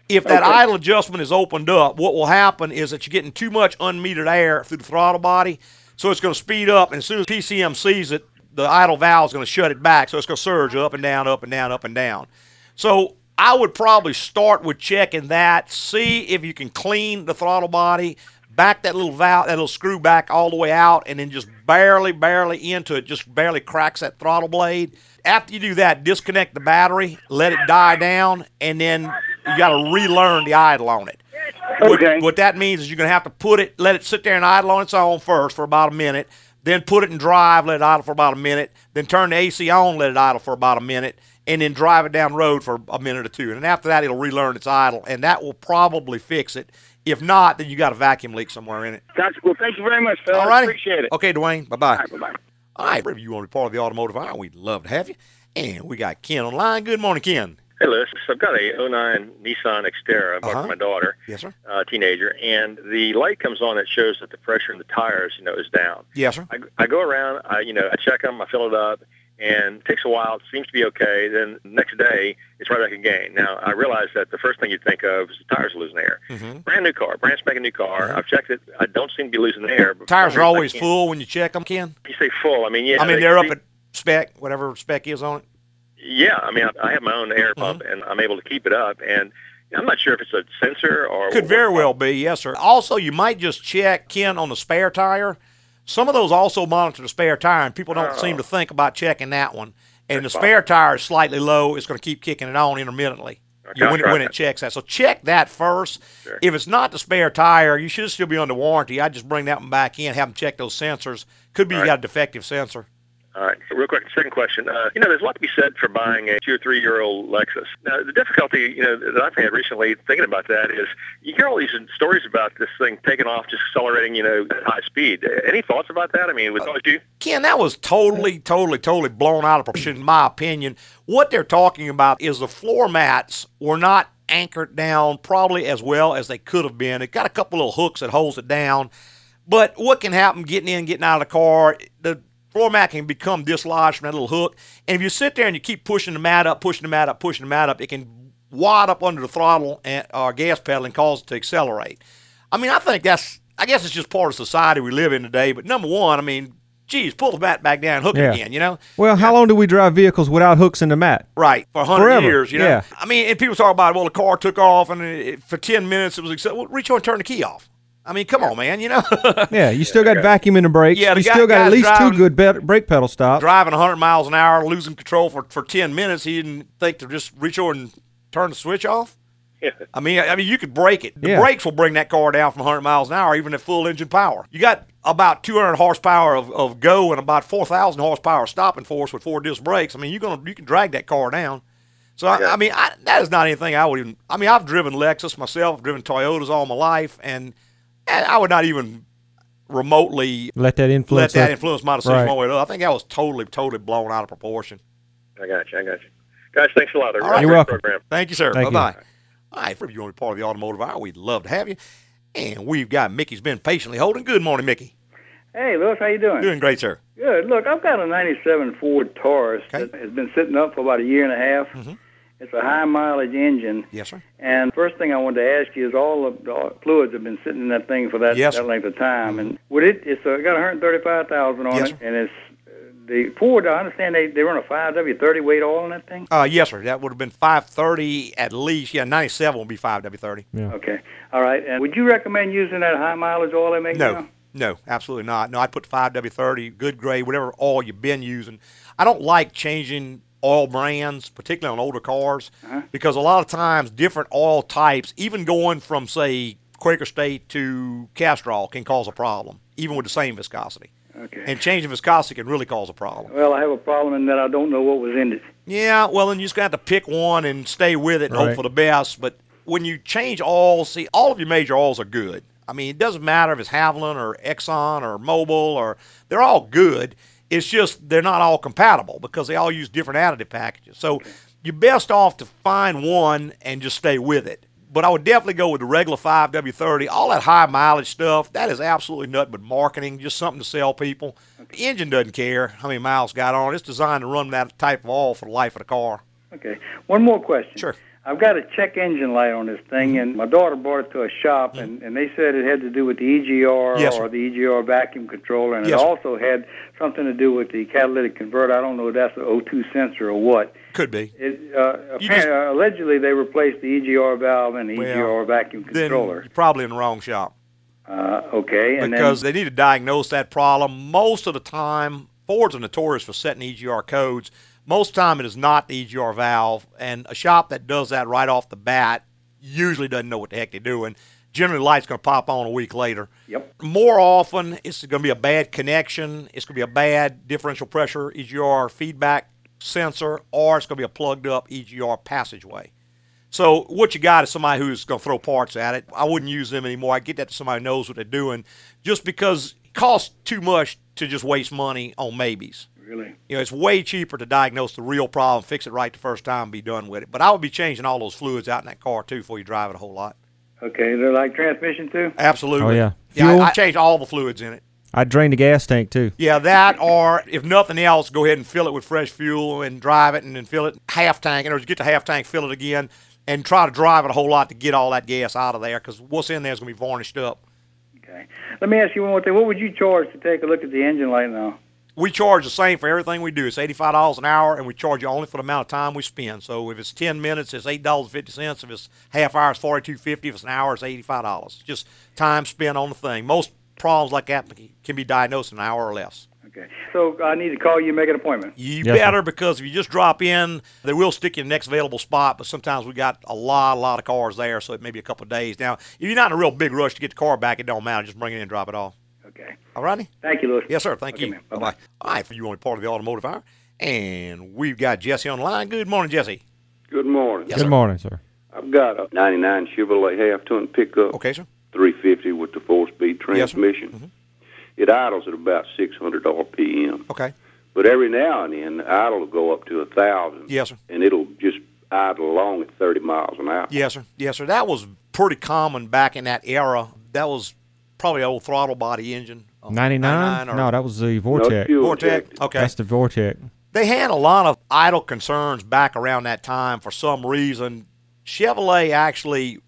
If that Okay. idle adjustment is opened up, what will happen is that you're getting too much unmetered air through the throttle body, so it's going to speed up, and as soon as PCM sees it, the idle valve is going to shut it back, so it's going to surge up and down, up and down, up and down. So I would probably start with checking that, see if you can clean the throttle body, back that little valve, that little screw back all the way out, and then just barely, barely into it, just barely cracks that throttle blade. After you do that, disconnect the battery, let it die down, and then you got to relearn the idle on it. Okay. What, what that means is you're going to have to put it, let it sit there and idle on its own first for about a minute, then put it in drive, let it idle for about a minute, then turn the AC on, let it idle for about a minute, and then drive it down the road for a minute or two. And after that, it'll relearn its idle, and that will probably fix it. If not, then you got a vacuum leak somewhere in it. Gotcha. Well, thank you very much, Phil. All right. Appreciate it. Okay, Dwayne. Bye bye. Bye bye. All right, if you want to be part of the automotive hour, we'd love to have you. And we got Ken online. Good morning, Ken. Hey, Louis. So I've got a 09 Nissan Xterra I bought Uh-huh. for my daughter, Yes, sir. uh, teenager, and the light comes on that shows that the pressure in the tires, you know, is down. Yes, sir. I, I go around, I, you know, I check them, I fill it up, and takes a while. It seems to be okay. Then the next day, it's right back again. Now, I realize that the first thing you think of is the tires are losing air. Mm-hmm. Brand new car, brand spanking new car. I've checked it. I don't seem to be losing air. But Tires are always full when you check them, Ken. You say full. I mean, yeah. I mean, they- they're up at spec, whatever spec is on it. Yeah, I mean, I, I have my own air pump, and I'm able to keep it up. And I'm not sure if it's a sensor or Could very well be, yes, sir. Also, you might just check, Ken, on the spare tire. Some of those also monitor the spare tire, and people don't seem to think about checking that one. And the spare tire is slightly low. It's going to keep kicking it on intermittently Okay, when, it, when it checks that. So check that first. If it's not the spare tire, you should still be under warranty. I just bring that one back in, have them check those sensors. Could be you got a defective sensor. All right. Real quick, second question. Uh, you know, there's a lot to be said for buying a two or three year old Lexus. Now, the difficulty, you know, that I've had recently thinking about that is you hear all these stories about this thing taking off, just accelerating, you know, at high speed. Any thoughts about that? I mean, with always do. Ken, that was totally, totally, totally blown out of proportion, in my opinion. What they're talking about is the floor mats were not anchored down probably as well as they could have been. It got a couple little hooks that holds it down. But what can happen getting in, getting out of the car, the floor mat can become dislodged from that little hook. And if you sit there and you keep pushing the mat up, pushing the mat up, pushing the mat up, it can wad up under the throttle and, or gas pedal and cause it to accelerate. I mean, I think that's, I guess it's just part of society we live in today. But number one, I mean, geez, pull the mat back down, hook Yeah. it again, you know? Well, how long do we drive vehicles without hooks in the mat? Right, for a hundred Forever, years, you know. yeah. I mean, and people talk about, well, the car took off, and it, for ten minutes it was. Accept- well, reach over and turn the key off. I mean, come on, man, you know. (laughs) Yeah, you still got vacuum in the brakes. Yeah, the you guy- still got at least driving- two good be- brake pedal stops. Driving 100 miles an hour, losing control for, for 10 minutes, he didn't think to just reach over and turn the switch off. Yeah. I mean, I mean, you could break it. The Yeah. brakes will bring that car down from 100 miles an hour, even at full engine power. You got about 200 horsepower of, of go and about 4,000 horsepower stopping force with four disc brakes. I mean, you're gonna you can drag that car down. So I, I mean, I, that is not anything I would even. I mean, I've driven Lexus myself, I've driven Toyotas all my life, and and I would not even remotely Let that influence. let that that- influence my decision Right. one way or the other. I think that was totally, totally blown out of proportion. I got you. I got you. Guys, thanks a lot. All right. You're welcome. Program. Thank you, sir. Thank bye you. bye. All right, if you want to be part of the automotive hour, we'd love to have you. And we've got Mickey's been patiently holding. Good morning, Mickey. Hey, Louis, how you doing? Doing great, sir. Good. Look, I've got a '97 Ford Taurus that has been sitting up for about a year and a half. Mm-hmm. It's a high mileage engine. Yes, sir. And first thing I wanted to ask you is all of the fluids have been sitting in that thing for that, Yes, that length of time. And would it? It's uh, got 135,000 on Yes, it, and it's uh, the Ford. I understand they they run a 5W30 weight oil in that thing. Uh, yes, sir. That would have been 530 at least. Yeah, 97 would be 5W30. Yeah. Okay. All right. And would you recommend using that high mileage oil they make No, now? no, absolutely not. No, I'd put 5W30, good grade, whatever oil you've been using. I don't like changing oil brands, particularly on older cars, Uh-huh. because a lot of times different oil types, even going from, say, Quaker State to Castrol, can cause a problem, even with the same viscosity. Okay. And changing viscosity can really cause a problem. Well, I have a problem in that I don't know what was in it. Yeah, well, then you just got to pick one and stay with it and hope for the best. But when you change oils, see, all of your major oils are good. I mean, it doesn't matter if it's Havoline or Exxon or Mobil or they're all good. It's just they're not all compatible because they all use different additive packages. So you're best off to find one and just stay with it. But I would definitely go with the regular 5W30. All that high mileage stuff, that is absolutely nothing but marketing, just something to sell people. The engine doesn't care how many miles got on. it. It's designed to run that type of oil for the life of the car. Okay. One more question. Sure. I've got a check engine light on this thing, and my daughter brought it to a shop, and, and they said it had to do with the EGR Yes, or the EGR vacuum controller, and Yes, it also had something to do with the catalytic converter. I don't know if that's an O2 sensor or what. Could be. It, uh, apparently, uh, allegedly, they replaced the EGR valve and the Well, EGR vacuum Then controller. you're probably in the wrong shop. Uh, okay, and because then, they need to diagnose that problem. Most of the time, Fords are notorious for setting EGR codes. Most time, it is not the EGR valve, and a shop that does that right off the bat usually doesn't know what the heck they're doing. Generally, the light's going to pop on a week later. Yep. More often, it's going to be a bad connection. It's going to be a bad differential pressure EGR feedback sensor, or it's going to be a plugged up EGR passageway. So what you got is somebody who's going to throw parts at it. I wouldn't use them anymore. I get that to somebody who knows what they're doing, just because it costs too much to just waste money on maybes. Really? You know, it's way cheaper to diagnose the real problem, fix it right the first time, and be done with it. But I would be changing all those fluids out in that car too before you drive it a whole lot. Okay, they're like transmission too. Absolutely. Oh, yeah. Yeah, I, I changed all the fluids in it. I drained the gas tank too. Yeah, that or if nothing else, go ahead and fill it with fresh fuel and drive it and then fill it half tank. And or get to half tank, fill it again, and try to drive it a whole lot to get all that gas out of there because what's in there is going to be varnished up. Okay. Let me ask you one more thing. What would you charge to take a look at the engine light now? We charge the same for everything we do. It's eighty-five dollars an hour, and we charge you only for the amount of time we spend. So if it's ten minutes, it's eight dollars fifty cents. If it's half hour, it's forty-two fifty. If it's an hour, it's eighty-five dollars. Just time spent on the thing. Most problems like that can be diagnosed in an hour or less. Okay. So I need to call you and make an appointment. You better because if you just drop in, they will stick you in the next available spot. But sometimes we got a lot, a lot of cars there, so it may be a couple of days. Now, if you're not in a real big rush to get the car back, it don't matter. Just bring it in and drop it off. Okay. All righty. Thank you, Louis. Yes, sir. Thank you. Bye bye. All right, for you only part of the automotive hour, and we've got Jesse on the line. Good morning, Jesse. Good morning. Yes, Good sir. morning, sir. I've got a 99 Chevrolet half-ton pickup. Okay, sir. 350 with the four-speed transmission. Yes, sir. Mm-hmm. transmission. It idles at about 600 RPM. Okay. But every now and then, the idle will go up to a thousand, Yes, sir. and it'll just idle along at 30 miles an hour. Yes, sir. Yes, sir. That was pretty common back in that era. That was probably old throttle body engine. Uh, 99? 99 No, that was the Vortec. Vortec. Okay. That's the Vortec. They had a lot of idle concerns back around that time for some reason. Chevrolet actually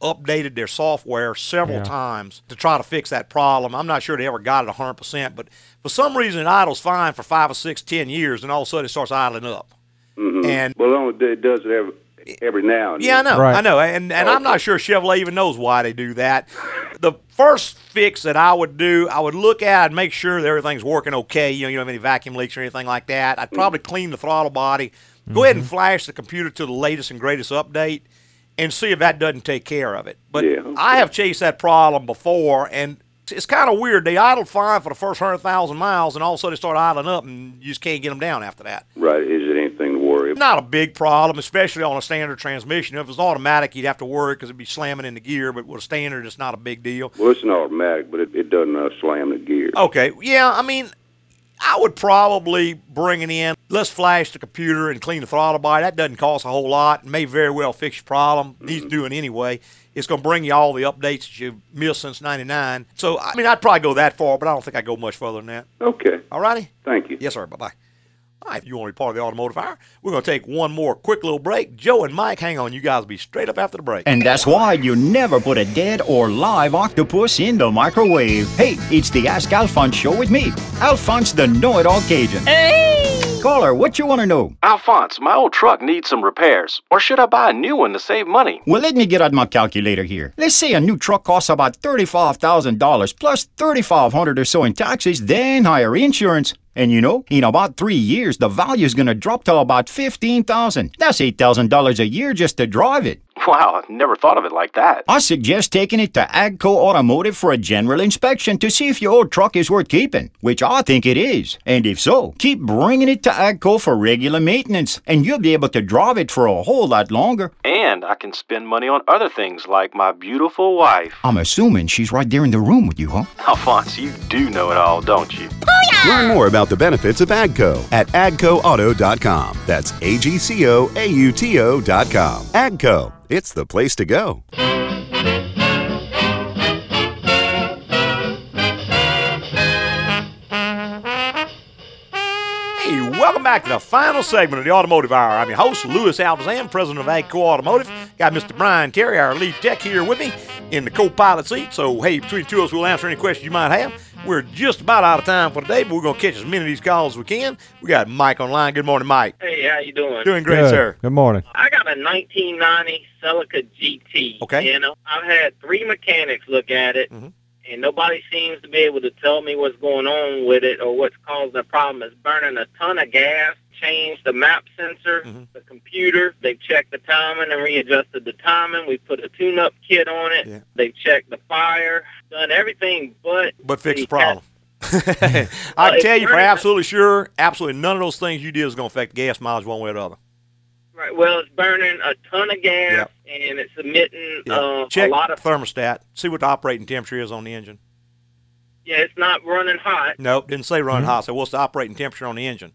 updated their software several Yeah. times to try to fix that problem. I'm not sure they ever got it 100%, but for some reason it idles fine for five or six, ten years, and all of a sudden it starts idling up. Mm-hmm. And- well, it only it does it every every now and Yeah, I then. know, I know, and and I'm not sure Chevrolet even knows why they do that. The first fix that I would do, I would look at and make sure that everything's working okay. You know, you don't have any vacuum leaks or anything like that. I'd probably mm-hmm. clean the throttle body. Go ahead and mm-hmm. flash the computer to the latest and greatest update, and see if that doesn't take care of it. But I have chased that problem before, and it's kind of weird. They idle fine for the first hundred thousand miles, and all of a sudden they start idling up, and you just can't get them down after that. Right? Is it anything to worry about? Not a big problem, especially on a standard transmission. If it was automatic, you'd have to worry because it'd be slamming in the gear. But with a standard, it's not a big deal. Well, it's an automatic, but it, it doesn't uh, slam the gear. Okay, yeah, I mean, I would probably bring it in. Let's flash the computer and clean the throttle body. That doesn't cost a whole lot. May very well fix your problem. Needs doing anyway. It's going to bring you all the updates that you've missed since '99. So, I mean, I'd probably go that far, but I don't think I'd go much further than that. Okay. All righty. Thank you. Yes, sir. Bye bye. All right, if you want to be part of the automotive hour, we're going to take one more quick little break. Joe and Mike, hang on. You guys will be straight up after the break. And that's why you never put a dead or live octopus in the microwave. Hey, it's the Ask Alphonse show with me, Alphonse the know-it-all Cajun. Hey! Caller, what you want to know? Alphonse, my old truck needs some repairs. Or should I buy a new one to save money? Well, let me get out my calculator here. Let's say a new truck costs about $35,000 plus $3,500 or so in taxes, then higher insurance. And you know, in about three years, the value is going to drop to about 15,000. That's $8,000 a year just to drive it. Wow, I've never thought of it like that. I suggest taking it to Agco Automotive for a general inspection to see if your old truck is worth keeping, which I think it is. And if so, keep bringing it to Agco for regular maintenance, and you'll be able to drive it for a whole lot longer. And I can spend money on other things like my beautiful wife. I'm assuming she's right there in the room with you, huh? Alphonse, you do know it all, don't you? Learn more about the benefits of AGCO at agcoauto.com. That's A G C O A U T O.com. AGCO, it's the place to go. Hey, welcome back to the final segment of the Automotive Hour. I'm your host, Louis Altazan, president of AGCO Automotive. Got Mr. Brian Terry, our lead tech, here with me in the co-pilot seat. So, hey, between the two of us, we'll answer any questions you might have. We're just about out of time for today, but we're going to catch as many of these calls as we can. We got Mike online. Good morning, Mike. Hey, how you doing? Doing great, Good. sir. Good morning. I got a 1990 Celica GT. Okay. You know, I've had three mechanics look at it, Mm-hmm. and nobody seems to be able to tell me what's going on with it or what's causing the problem. It's burning a ton of gas. Changed the map sensor, the computer. They've checked the timing and readjusted the timing. We put a tune-up kit on it. They've checked the fire, done everything but But fix the problem. (laughs) I can tell you for absolutely sure, absolutely none of those things you did is going to affect gas mileage one way or the other. Right. Well, it's burning a ton of gas and it's emitting uh, Check a lot of. thermostat. See what the operating temperature is on the engine. Yeah, it's not running hot. Nope, didn't say running hot. So what's the operating temperature on the engine?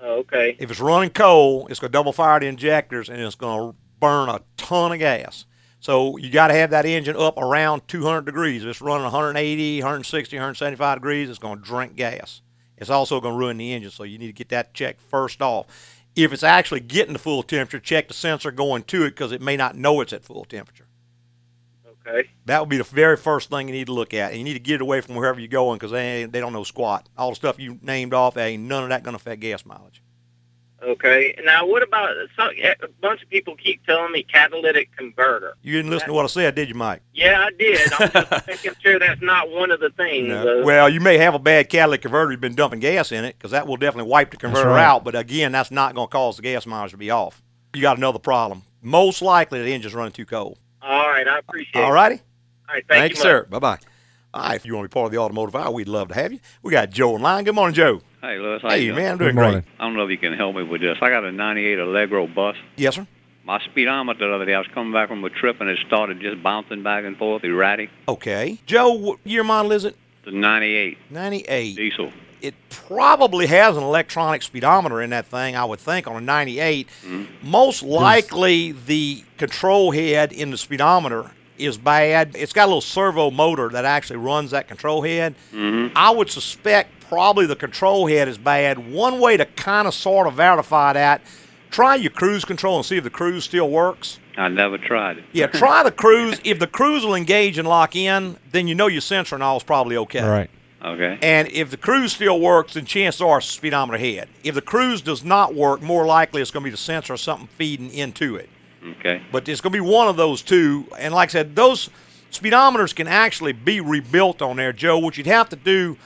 Oh, okay. If it's running cold, it's going to double fire the injectors and it's going to burn a ton of gas. So you got to have that engine up around 200 degrees. If it's running 180, 160, 175 degrees, it's going to drink gas. It's also going to ruin the engine, so you need to get that checked first off. If it's actually getting the full temperature, check the sensor going to it because it may not know it's at full temperature. Okay. That would be the very first thing you need to look at. And you need to get it away from wherever you're going because they, ain't- they don't know squat. All the stuff you named off, ain't none of that going to affect gas mileage. Okay. Now, what about some, a bunch of people keep telling me catalytic converter? You didn't listen to what I said, did you, Mike? Yeah, I did. I'm just (laughs) making sure that's not one of the things. No. Well, you may have a bad catalytic converter. You've been dumping gas in it because that will definitely wipe the converter right. out. But again, that's not going to cause the gas mileage to be off. You got another problem. Most likely, the engine's running too cold. All right, I appreciate it. All righty. All right, thank, you, you, sir. Bye bye. All right, if you want to be part of the automotive hour, we'd love to have you. We got Joe in line. Good morning, Joe. Hey, Louis. How Hey, you doing? man, I'm doing Good great. morning. I don't know if you can help me with this. I got a 98 Allegro bus. Yes, sir. My speedometer the other day, I was coming back from a trip and it started just bouncing back and forth, erratic. Okay. Joe, what year model is it? The 98 98. diesel. It probably has an electronic speedometer in that thing, I would think, on a 98. Mm-hmm. Most likely, the control head in the speedometer is bad. It's got a little servo motor that actually runs that control head. Mm-hmm. I would suspect probably the control head is bad. One way to kind of sort of verify that, try your cruise control and see if the cruise still works. I never tried it. Yeah, try the cruise. If the cruise will engage and lock in, then you know your sensor and all is probably okay. Right. Okay. And if the cruise still works, then chances are it's speedometer head. If the cruise does not work, more likely it's going to be the sensor or something feeding into it. Okay. But it's going to be one of those two. And like I said, those speedometers can actually be rebuilt on there, Joe. What you'd have to do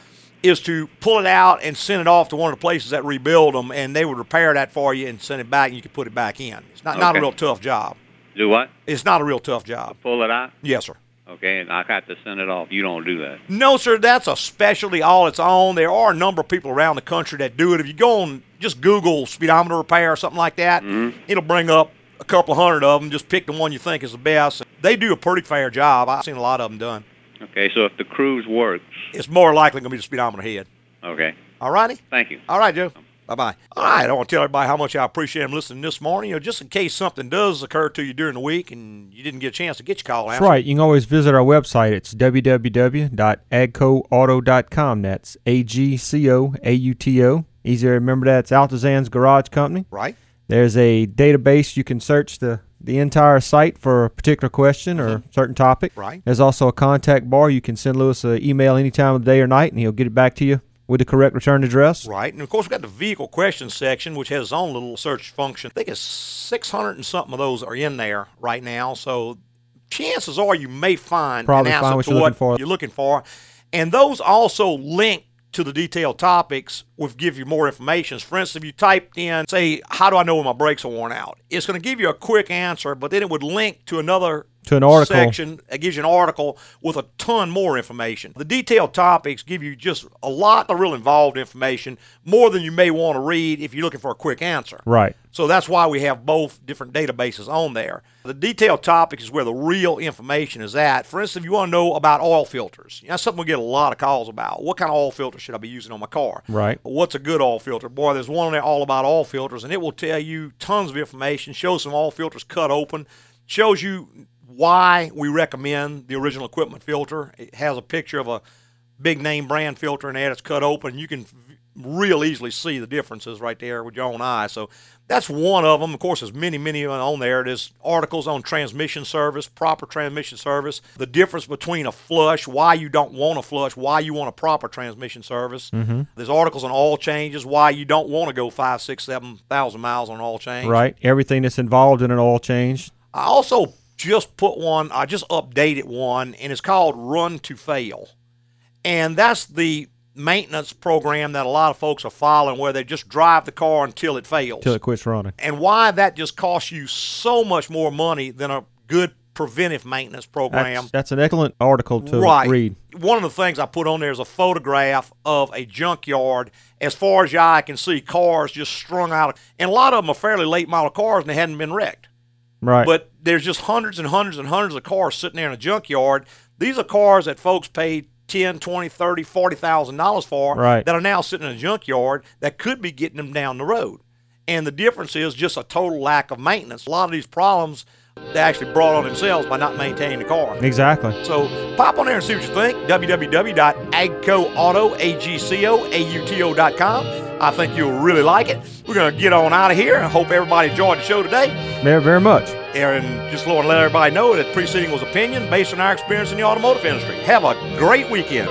is to pull it out and send it off to one of the places that rebuild them, and they would repair that for you and send it back, and you could put it back in. It's not, not a real tough job. Do what? It's not a real tough job. Pull it out? Yes, sir. Okay, and I got to send it off. You don't do that. No, sir, that's a specialty all its own. There are a number of people around the country that do it. If you go on just Google speedometer repair or something like that, mm-hmm. it'll bring up a couple hundred of them. Just pick the one you think is the best. They do a pretty fair job. I've seen a lot of them done. Okay, so if the cruise works, It's more likely going to be the speedometer head. okay. All righty? Thank you. All right, Joe. Um, Bye bye. All right, I want to tell everybody how much I appreciate them listening this morning. You know, just in case something does occur to you during the week and you didn't get a chance to get your call That's answered. right. You can always visit our website. It's www.agcoauto.com. That's A G C O A U T O. Easy to remember that. It's Altazan's Garage Company. Right. There's a database you can search the, the entire site for a particular question or certain topic. Mm-hmm. Right. There's also a contact bar. You can send Louis an email any time of the day or night, and he'll get it back to you with the correct return address. Right, and of course we've got the vehicle questions section, which has its own little search function. I think it's 600 and something of those are in there right now. So chances are you may find Probably an answer find what to you're what looking for. you're looking for, and those also link to the detailed topics, which give you more information. For instance, if you typed in, say, "How do I know when my brakes are worn out?" It's going to give you a quick answer, but then it would link to another To an article. section that gives you an article with a ton more information. The detailed topics give you just a lot of real involved information, more than you may want to read if you're looking for a quick answer. Right. So that's why we have both different databases on there. The detailed topic is where the real information is at. For instance, if you want to know about oil filters, that's something we get a lot of calls about. What kind of oil filter should I be using on my car? Right. What's a good oil filter? Boy, there's one on there all about oil filters, and it will tell you tons of information, shows some oil filters cut open, shows you why we recommend the original equipment filter. It has a picture of a big name brand filter in there that's cut open. You can real easily see the differences right there with your own eyes. So that's one of them. Of course, there's many, many on there. There's articles on transmission service, proper transmission service, the difference between a flush, why you don't want a flush, why you want a proper transmission service. Mm-hmm. There's articles on oil changes, why you don't want to go five, six, seven thousand miles on oil change. Right. Everything that's involved in an oil change. I also just put one, I just updated one, and it's called Run to Fail. And that's the maintenance program that a lot of folks are following where they just drive the car until it fails. Until it quits running. and why that just costs you so much more money than a good preventive maintenance program. That's, that's an excellent article to right. read. One of the things I put on there is a photograph of a junkyard. As far as your eye can see, cars just strung out, and a lot of them are fairly late model cars and they hadn't been wrecked. Right. But there's just hundreds and hundreds and hundreds of cars sitting there in a junkyard. These are cars that folks paid 10, 20, 30, 40,000 dollars for Right. that are now sitting in a junkyard that could be getting them down the road. And the difference is just a total lack of maintenance. A lot of these problems they actually brought on themselves by not maintaining the car. Exactly. So pop on there and see what you think. www.agcoauto.com. I think you'll really like it. We're going to get on out of here. I hope everybody enjoyed the show today. Very, very much. And just want to let everybody know that preceding was opinion based on our experience in the automotive industry. Have a great weekend.